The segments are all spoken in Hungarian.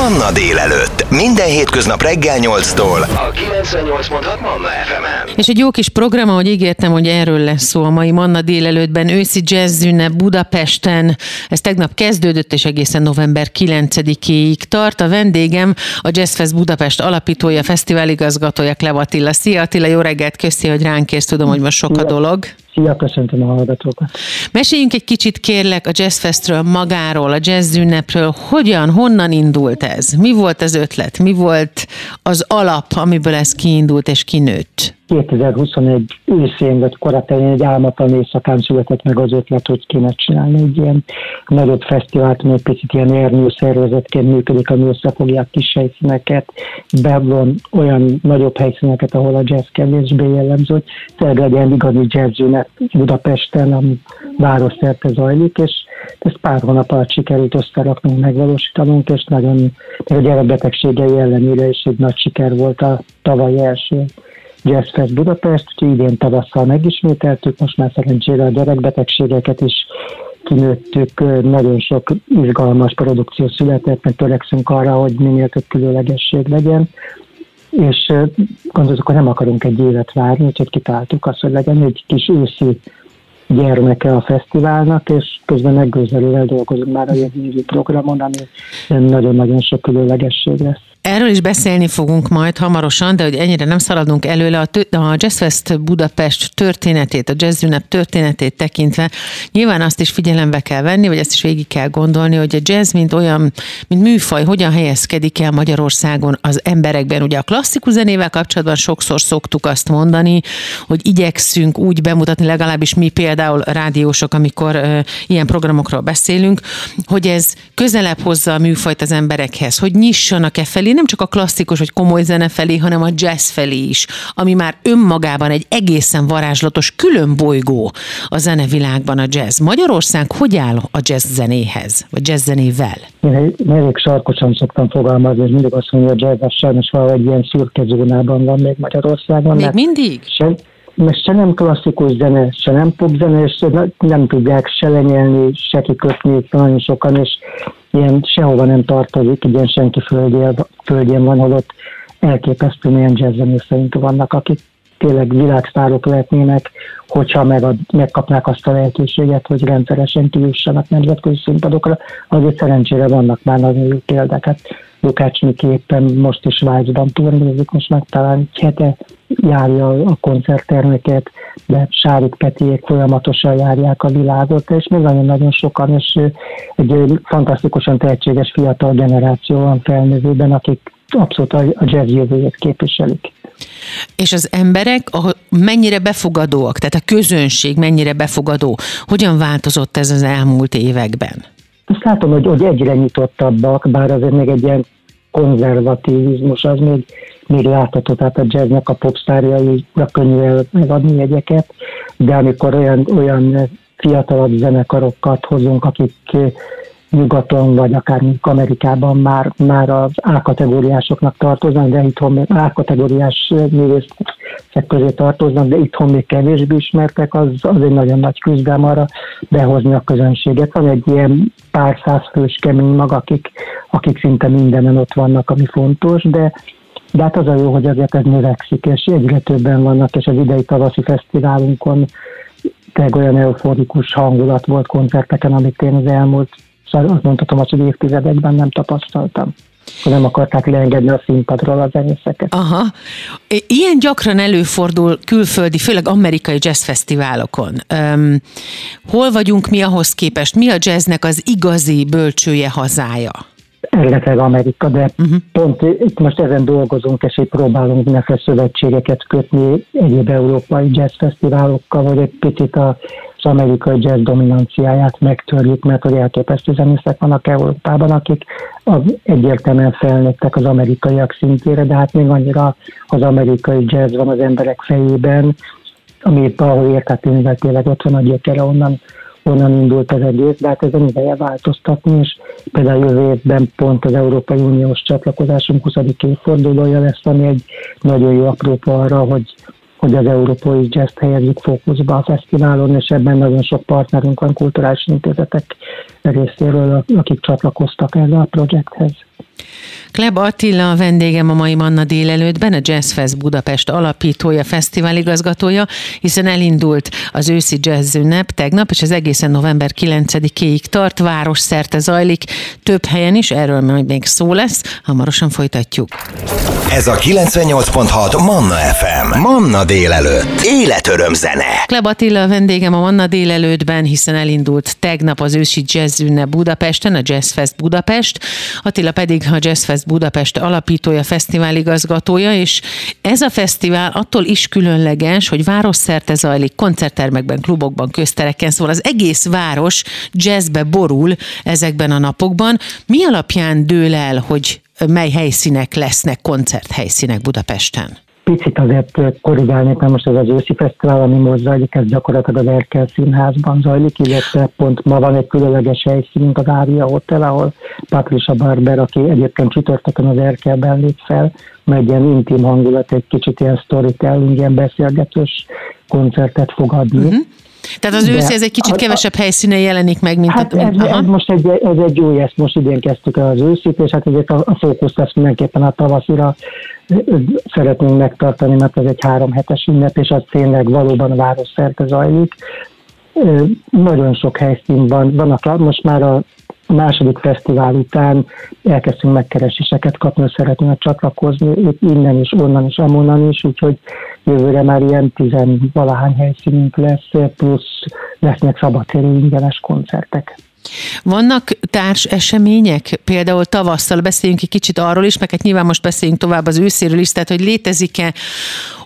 Manna délelőtt. Minden hétköznap reggel 8-tól. A 98.6 Manna FM-en. És egy jó kis program, ahogy ígértem, hogy erről lesz szó a mai Manna délelőttben, őszi jazzünnep Budapesten. Ez tegnap kezdődött, és egészen november 9-éig tart. A vendégem a Jazzfest Budapest alapítója, fesztiváligazgatója Klev Attila. Szia Attila, jó reggelt, köszi, hogy ránk kérsz, tudom, hogy most sok a dolog. Szia, köszöntöm a hallgatókat. Meséljünk egy kicsit kérlek a Jazzfestről, magáról, a jazz ünnepről. Hogyan, honnan indult ez? Mi volt az ötlet? Mi volt az alap, amiből ez kiindult és kinőtt? 2021 őszén vagy koratején egy álmatlan éjszakán született meg az ötlet, hogy kéne csinálni egy ilyen nagyobb fesztivált, egy picit ilyen ernyő szervezetként működik, ami összefogja a kis helyszíneket, bevon olyan nagyobb helyszíneket, ahol a jazz kevésbé jellemző, hogy tényleg legyen igazi jazzünet Budapesten, ami város szerte zajlik, és ezt pár hónap alatt sikerült összeraknunk, megvalósítanunk, és nagyon, a gyerekbetegségei ellenére is egy nagy siker volt a tavaly első Jazzfest Budapest, úgyhogy idén tavasszal megismételtük, most már szerencsére a gyerekbetegségeket is kinőttük, nagyon sok izgalmas produkció született, meg törekszünk arra, hogy minél több különlegesség legyen, és gondoltuk, hogy nem akarunk egy évet várni, úgyhogy kitáltuk azt, hogy legyen egy kis őszi gyermeke a fesztiválnak, és közben meggőzelővel dolgozunk már a jövő programon, ami nagyon-nagyon sok különlegesség lesz. Erről is beszélni fogunk majd hamarosan, de hogy ennyire nem szaladunk előle, a, tö- a Jazzfest Budapest történetét, a jazz ünnep történetét tekintve nyilván azt is figyelembe kell venni, vagy ezt is végig kell gondolni, hogy a jazz, mint olyan, mint műfaj, hogyan helyezkedik el Magyarországon az emberekben. Ugye a klasszikus zenével kapcsolatban sokszor szoktuk azt mondani, hogy igyekszünk úgy bemutatni, legalábbis mi például rádiósok, amikor uh, ilyen programokról beszélünk, hogy ez közelebb hozza a műfajt az emberekhez, hogy nyissanak-e felé, felé, nem csak a klasszikus vagy komoly zene felé, hanem a jazz felé is, ami már önmagában egy egészen varázslatos külön bolygó a zenevilágban a jazz. Magyarország hogy áll a jazz zenéhez, vagy jazz zenével? Én elég sarkosan szoktam fogalmazni, és mindig azt mondja, hogy a jazz az sajnos valahogy ilyen szürke zónában van még Magyarországon. Még mindig? Sem, mert se nem klasszikus zene, se nem popzene, és nem tudják se lenyelni, se kikötni nagyon sokan, és ilyen sehova nem tartozik, ilyen senki földjén, földjén van, holott elképesztő milyen jazzzenészeink vannak, akik tényleg világsztárok lehetnének, hogyha megad, megkapnák azt a lehetőséget, hogy rendszeresen kijussanak nemzetközi színpadokra. Azért szerencsére vannak már nagyon jó példák. Hát Lukács Miki éppen most is Svájcban turnézik, most meg talán egy hete járja a koncerttermeket, de Sárik Petiék folyamatosan járják a világot, és még nagyon-nagyon sokan, és egy fantasztikusan tehetséges fiatal generáció van felnövőben, akik abszolút a jazz jövőjét képviselik. És az emberek mennyire befogadóak, tehát a közönség mennyire befogadó? Hogyan változott ez az elmúlt években? Azt látom, hogy, hogy egyre nyitottabbak, bár azért még egy ilyen konzervativizmus az még, még látható, tehát a jazznek a popstárjaira könnyű megadni jegyeket, de amikor olyan, olyan fiatalabb zenekarokat hozunk, akik nyugaton, vagy akár Amerikában már, már az A-kategóriásoknak tartoznak, de itthon még A-kategóriás művészek közé tartoznak, de itthon még kevésbé ismertek, az, az egy nagyon nagy küzdelem arra behozni a közönséget. Van egy ilyen pár száz fős kemény mag, akik, akik szinte mindenen ott vannak, ami fontos, de de hát az a jó, hogy azért ez növekszik, és egyre többen vannak, és az idei tavaszi fesztiválunkon tényleg olyan euforikus hangulat volt koncerteken, amit én az elmúlt Szóval azt mondhatom, hogy évtizedekben nem tapasztaltam nem akarták leengedni a színpadról a zenészeket. Aha. Ilyen gyakran előfordul külföldi, főleg amerikai jazzfesztiválokon. Um, hol vagyunk mi ahhoz képest? Mi a jazznek az igazi bölcsője hazája? Rengeteg Amerika, de uh-huh. pont itt most ezen dolgozunk, és így próbálunk mindenféle szövetségeket kötni egyéb európai jazzfesztiválokkal, vagy egy picit a az amerikai jazz dominanciáját megtörjük, mert hogy elképesztő zenészek vannak Európában, akik az egyértelműen felnőttek az amerikaiak szintjére, de hát még annyira az amerikai jazz van az emberek fejében, ami éppen ahol értetőnével tényleg ott van a gyökere, onnan, onnan indult az egész, de hát ezen ideje változtatni, és például jövő évben pont az Európai Uniós csatlakozásunk 20. évfordulója lesz, ami egy nagyon jó aprópa arra, hogy hogy az európai jazz helyezik fókuszba a fesztiválon, és ebben nagyon sok partnerünk van kulturális intézetek részéről, akik csatlakoztak erre a projekthez. Kleb Attila a vendégem a mai Manna délelőttben, a Jazz Fest Budapest alapítója, fesztiváligazgatója, hiszen elindult az őszi jazz ünnep tegnap, és az egészen november 9-éig tart, város szerte zajlik, több helyen is, erről majd még szó lesz, hamarosan folytatjuk. Ez a 98.6 Manna FM. Manna délelőtt. Életöröm zene. Kleb Attila a vendégem a Manna délelőttben, hiszen elindult tegnap az ősi jazz ünnep Budapesten, a Jazz Fest Budapest. Attila pedig a Jazz Fest Budapest alapítója, fesztiváligazgatója, és ez a fesztivál attól is különleges, hogy városszerte zajlik, koncerttermekben, klubokban, köztereken, szóval az egész város jazzbe borul ezekben a napokban. Mi alapján dől el, hogy mely helyszínek lesznek koncerthelyszínek Budapesten? Picit azért korrigálnék, mert most ez az őszi fesztivál, ami most zajlik, ez gyakorlatilag az Erkel Színházban zajlik, illetve pont ma van egy különleges helyszínünk, az Ária Hotel, ahol Patricia Barber, aki egyébként csütörtökön az Erkelben lép fel, mert egy ilyen intim hangulat, egy kicsit ilyen storytelling, ilyen beszélgetős koncertet fog adni. Uh-huh. Tehát az őszi ez egy kicsit kevesebb helyszínen jelenik meg, mint hát a... Ez, ez, most egy, ez egy jó, ezt most idén kezdtük el az őszit, és hát ugye a, a fókusz lesz mindenképpen a tavaszira. Szeretnénk megtartani, mert ez egy három hetes ünnep, és az tényleg valóban a város szerte zajlik. Nagyon sok helyszín van, vannak most már a második fesztivál után elkezdtünk megkereséseket kapni, szeretnénk csatlakozni, innen is, onnan is, amonnan is, úgyhogy jövőre már ilyen tizenvalahány helyszínünk lesz, plusz lesznek szabadtéri ingyenes koncertek. Vannak társ események? Például tavasszal beszéljünk egy kicsit arról is, meg hát nyilván most beszéljünk tovább az őszéről is, tehát hogy létezik-e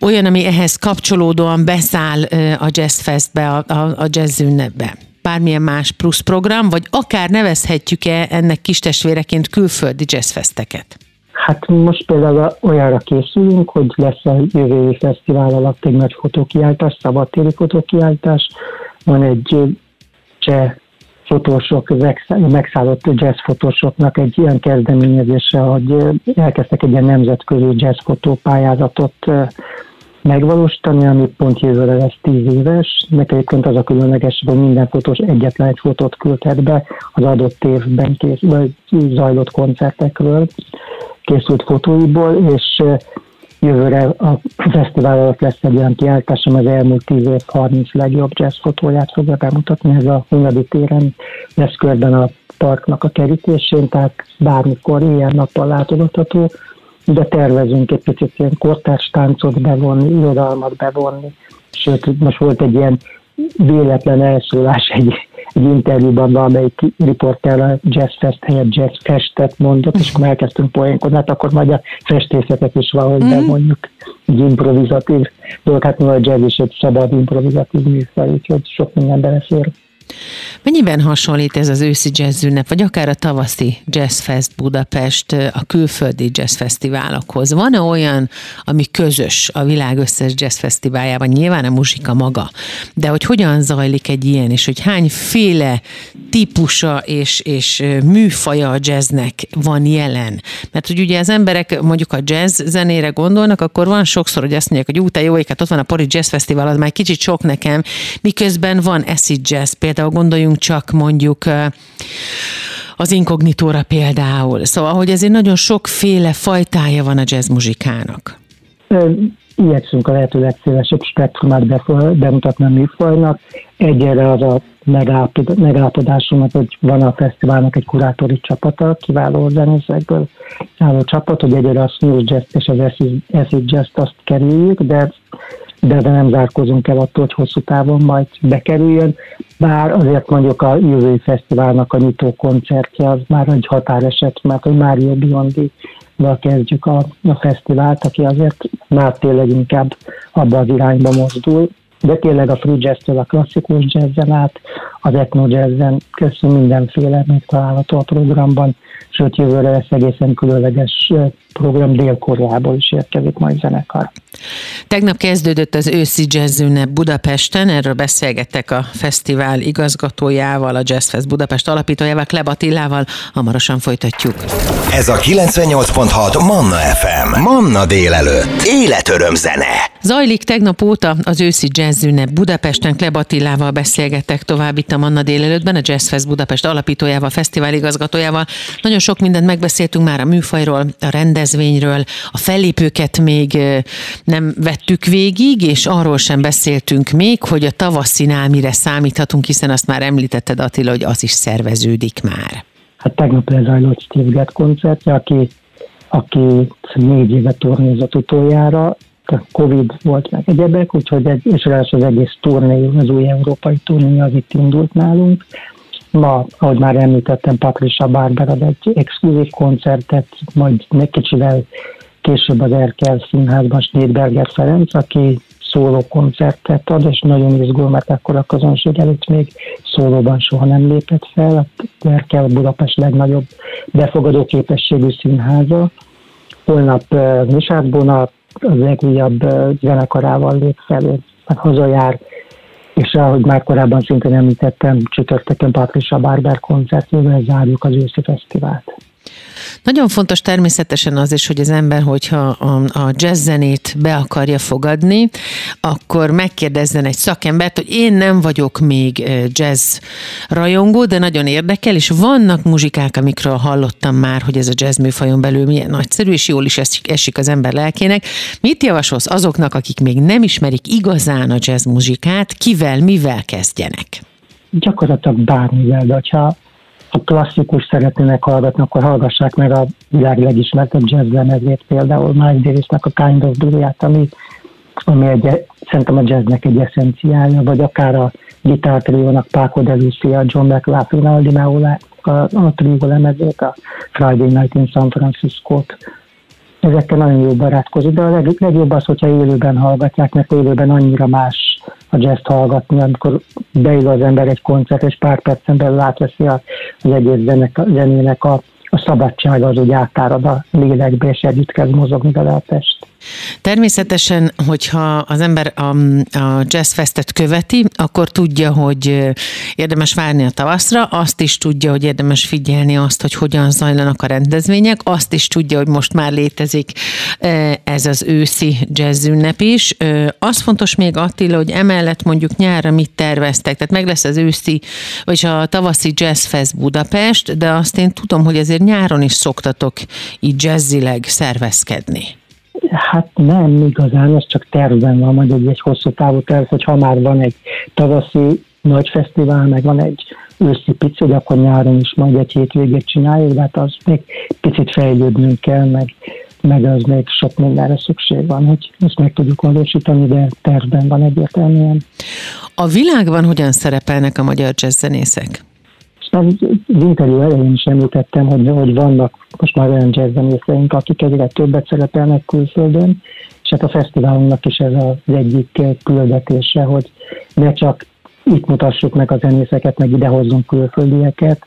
olyan, ami ehhez kapcsolódóan beszáll a Jazz Festbe, a, a, a jazz ünnepbe? Bármilyen más plusz program, vagy akár nevezhetjük-e ennek kistestvéreként külföldi jazzfesteket? Hát most például olyanra készülünk, hogy lesz a jövő fesztivál alatt egy nagy fotókiáltás, szabadtéri fotókiáltás, van egy cseh fotósok, megszállott jazzfotósoknak egy ilyen kezdeményezése, hogy elkezdtek egy ilyen nemzetközi jazzfotó pályázatot megvalósítani, ami pont jövőre lesz tíz éves. Nek egyébként az a különleges, hogy minden fotós egyetlen egy fotót küldhet be az adott évben kész, vagy zajlott koncertekről készült fotóiból, és jövőre a fesztivál alatt lesz egy olyan kiállítás, az elmúlt 10 év 30 legjobb jazz fotóját fogja bemutatni. Ez a Hunyadi téren lesz körben a parknak a kerítésén, tehát bármikor ilyen nappal látogatható, de tervezünk egy picit ilyen kortárs táncot bevonni, irodalmat bevonni. Sőt, most volt egy ilyen véletlen elszólás egy egy interjúban valamelyik riporter a Jazz Fest helyett Jazz Festet mondott, és akkor elkezdtünk poénkodni, hát akkor majd a festészetet is valahogy mm. bemondjuk, egy improvizatív dolog, hát a jazz is egy szabad improvizatív műfaj, úgyhogy sok minden belefér. Mennyiben hasonlít ez az őszi jazz ünnep, vagy akár a tavaszi Jazz Fest Budapest a külföldi jazz fesztiválokhoz? Van-e olyan, ami közös a világ összes jazz fesztiváljában? Nyilván a muzsika maga, de hogy hogyan zajlik egy ilyen, és hogy hányféle típusa és, és műfaja a jazznek van jelen? Mert hogy ugye az emberek mondjuk a jazz zenére gondolnak, akkor van sokszor, hogy azt mondják, hogy ú, jó, hát ott van a Pori Jazz Fesztivál, az már kicsit sok nekem, miközben van acid jazz, például gondoljunk csak mondjuk az inkognitóra például. Szóval, hogy ezért nagyon sokféle fajtája van a jazz muzsikának. Igyekszünk a lehető legszélesebb spektrumát bemutatni a műfajnak. Egyre az a megállapodásunk, hogy van a fesztiválnak egy kurátori csapata, kiváló zenészekből álló csapat, hogy egyre a smooth jazz és az acid jazz azt kerüljük, de de de nem zárkozunk el attól, hogy hosszú távon majd bekerüljön. Bár azért mondjuk a jövői fesztiválnak a nyitó koncertje az már egy határeset, mert hogy Mário Biondi kezdjük a, a fesztivált, aki azért már tényleg inkább abba az irányba mozdul, de tényleg a free jazz a klasszikus jazzen át, az etno jazzen köszön mindenféle megtalálható a programban, sőt jövőre lesz egészen különleges program Dél-Koreából is érkezik majd zenekar. Tegnap kezdődött az őszi jazz ünnep Budapesten, erről beszélgettek a fesztivál igazgatójával, a Jazzfest Budapest alapítójával, Kleb Attilával, hamarosan folytatjuk. Ez a 98.6 Manna FM. Manna délelőtt. Életöröm zene. Zajlik tegnap óta az őszi jazz ünnep Budapesten, Kleb Attilával beszélgettek tovább itt a Manna délelőttben, a Jazzfest Budapest alapítójával, fesztivál igazgatójával. Nagyon sok mindent megbeszéltünk már a műfajról, a rendezvényről, a fellépőket még nem vettük végig, és arról sem beszéltünk még, hogy a tavaszinál mire számíthatunk, hiszen azt már említetted Attila, hogy az is szerveződik már. Hát tegnap lezajlott Steve Gadd koncertje, aki, aki négy éve turnézott utoljára, Covid volt meg egyebek, úgyhogy egy, és ráadásul az egész turné, az új európai turné az itt indult nálunk. Ma, ahogy már említettem, Patricia Barber egy exkluzív koncertet, majd egy kicsivel később az Erkel Színházban Snédberger Ferenc, aki szóló koncertet ad, és nagyon izgul, mert akkor a közönség előtt még szólóban soha nem lépett fel. A Erkel Budapest legnagyobb befogadó képességű színháza. Holnap uh, Misát Bona az legújabb zenekarával lép fel, meg hazajár, és ahogy már korábban szintén említettem, csütörtökön Patricia Barber koncertjével zárjuk az őszi fesztivált. Nagyon fontos természetesen az is, hogy az ember, hogyha a, a jazz zenét be akarja fogadni, akkor megkérdezzen egy szakembert, hogy én nem vagyok még jazz rajongó, de nagyon érdekel, és vannak muzsikák, amikről hallottam már, hogy ez a jazz műfajon belül milyen nagyszerű, és jól is esik, az ember lelkének. Mit javasolsz azoknak, akik még nem ismerik igazán a jazz muzsikát, kivel, mivel kezdjenek? Gyakorlatilag bármivel, de ha ha klasszikus szeretnének hallgatni, akkor hallgassák meg a világ legismertebb jazz lemezét, például Miles Davisnek a Kind of Blue-ját, ami, ami egy, szerintem a jazznek egy eszenciája, vagy akár a gitártriónak Paco de Lucia, John McLaughlin, Aldi Meola, a, a trió lemezét, a Friday Night in San Francisco-t. Ezekkel nagyon jó barátkozik, de a leg, legjobb az, hogyha élőben hallgatják, mert élőben annyira más a jazz hallgatni, amikor beül az ember egy koncert, és pár percen belül átveszi az egész zenek, zenének a, a szabadság az, hogy átárad a lélekbe, és együtt kezd mozogni vele a test. Természetesen, hogyha az ember a, a festet követi, akkor tudja, hogy érdemes várni a tavaszra, azt is tudja, hogy érdemes figyelni azt, hogy hogyan zajlanak a rendezvények, azt is tudja, hogy most már létezik ez az őszi jazz ünnep is. Az fontos még Attila, hogy emellett mondjuk nyárra mit terveztek, tehát meg lesz az őszi, vagy a tavaszi Jazz Fest Budapest, de azt én tudom, hogy azért nyáron is szoktatok így jazzileg szervezkedni. Hát nem igazán, ez csak tervben van, majd egy, egy hosszú távú terv, hogy ha már van egy tavaszi nagy fesztivál, meg van egy őszi pici, akkor nyáron is majd egy hétvégét csináljuk, de hát az még picit fejlődnünk kell, meg, meg az még sok mindenre szükség van, hogy ezt meg tudjuk valósítani, de tervben van egyértelműen. A világban hogyan szerepelnek a magyar jazzzenészek? Az interjú elején is említettem, hogy, hogy vannak most már olyan jazzzenészeink, akik egyre többet szerepelnek külföldön, és hát a fesztiválunknak is ez az egyik küldetése, hogy ne csak itt mutassuk meg a zenészeket, meg idehozzunk külföldieket,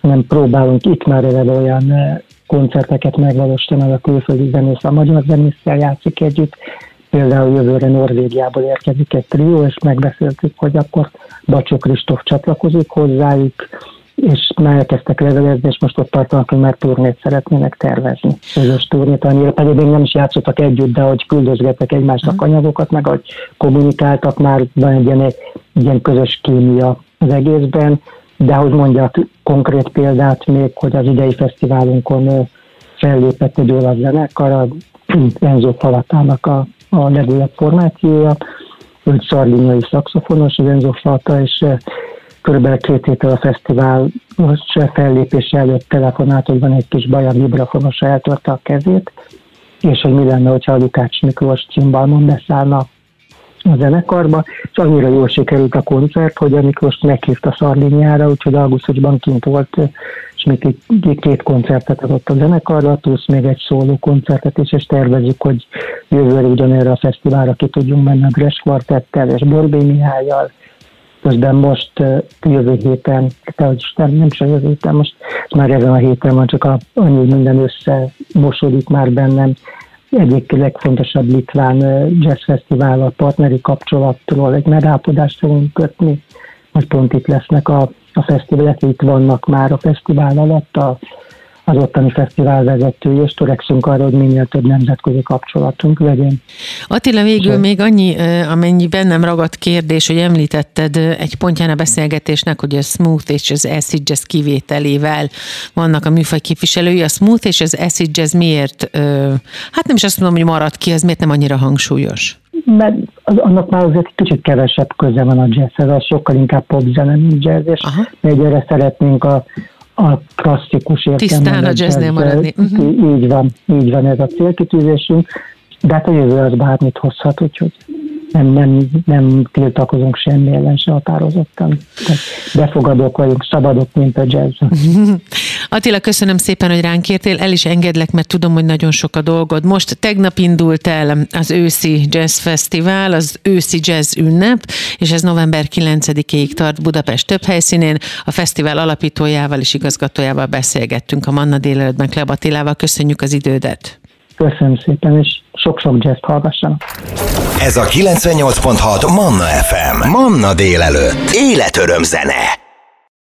hanem próbálunk itt már eleve olyan eh, koncerteket megvalósítani, a külföldi zenész a magyar zenésszel játszik együtt. Például jövőre Norvégiából érkezik egy trió, és megbeszéltük, hogy akkor Bacsó Kristóf csatlakozik hozzájuk, és már elkezdtek levelezni, és most ott tartanak, hogy már turnét szeretnének tervezni. Közös turnét, annyira pedig még nem is játszottak együtt, de hogy küldözgettek egymásnak mhm. anyagokat, meg hogy kommunikáltak, már van egy ilyen, ilyen közös kémia az egészben, de hogy mondjak konkrét példát még, hogy az idei fesztiválunkon fellépett egy olasz zenekar, a Enzo Falatának a, a legújabb formációja, ő szardinyai szakszofonos, az Enzo Falata, és körülbelül két héttel a fesztivál fellépése előtt telefonált, hogy van egy kis baj, a vibrafonosa eltörte a kezét, és hogy mi lenne, hogyha a Lukács Miklós cimbalmon beszállna a zenekarba, és annyira jól sikerült a koncert, hogy a Miklós meghívta Szarlényára, úgyhogy augusztusban kint volt, és még két koncertet adott a zenekarra, plusz még egy szóló koncertet is, és tervezzük, hogy jövőre ugyanerre a fesztiválra ki tudjunk menni a Gres Quartettel és Borbé Mihályjal, Közben most jövő héten, te Isten, nem csak jövő héten, most már ezen a héten van, csak a, annyi, hogy minden összemosódik már bennem. egyik legfontosabb litván jazz fesztivál a partneri kapcsolatról egy megállapodást fogunk kötni, hogy pont itt lesznek a, a fesztiválek, itt vannak már a fesztivál alatt a az ottani fesztivál vezetői, és törekszünk arra, hogy minél több nemzetközi kapcsolatunk legyen. Attila, végül so. még annyi, amennyi bennem ragadt kérdés, hogy említetted egy pontján a beszélgetésnek, hogy a smooth és az acid jazz kivételével vannak a műfaj képviselői. A smooth és az acid jazz miért, hát nem is azt mondom, hogy maradt ki, az miért nem annyira hangsúlyos? Mert az, annak már azért kicsit kevesebb köze van a jazzhez, az sokkal inkább popzene, mint jazz, és mi egyre szeretnénk a, a klasszikus értelemben. Tisztán a jazznél maradni. Uh-huh. Így van, így van ez a célkitűzésünk, de hát a jövő az bármit hozhat, úgyhogy nem, nem, nem tiltakozunk semmi ellen se határozottan. befogadók vagyunk, szabadok, mint a jazz. Attila, köszönöm szépen, hogy ránk értél, el is engedlek, mert tudom, hogy nagyon sok a dolgod. Most tegnap indult el az őszi jazz fesztivál, az őszi jazz ünnep, és ez november 9-ig tart Budapest több helyszínén. A fesztivál alapítójával és igazgatójával beszélgettünk a Manna délelőttben Kleb Attilával. Köszönjük az idődet! Köszönöm szépen, és sok-sok jazz hallgassanak. Ez a 98.6 Manna FM. Manna délelőtt. Életöröm zene.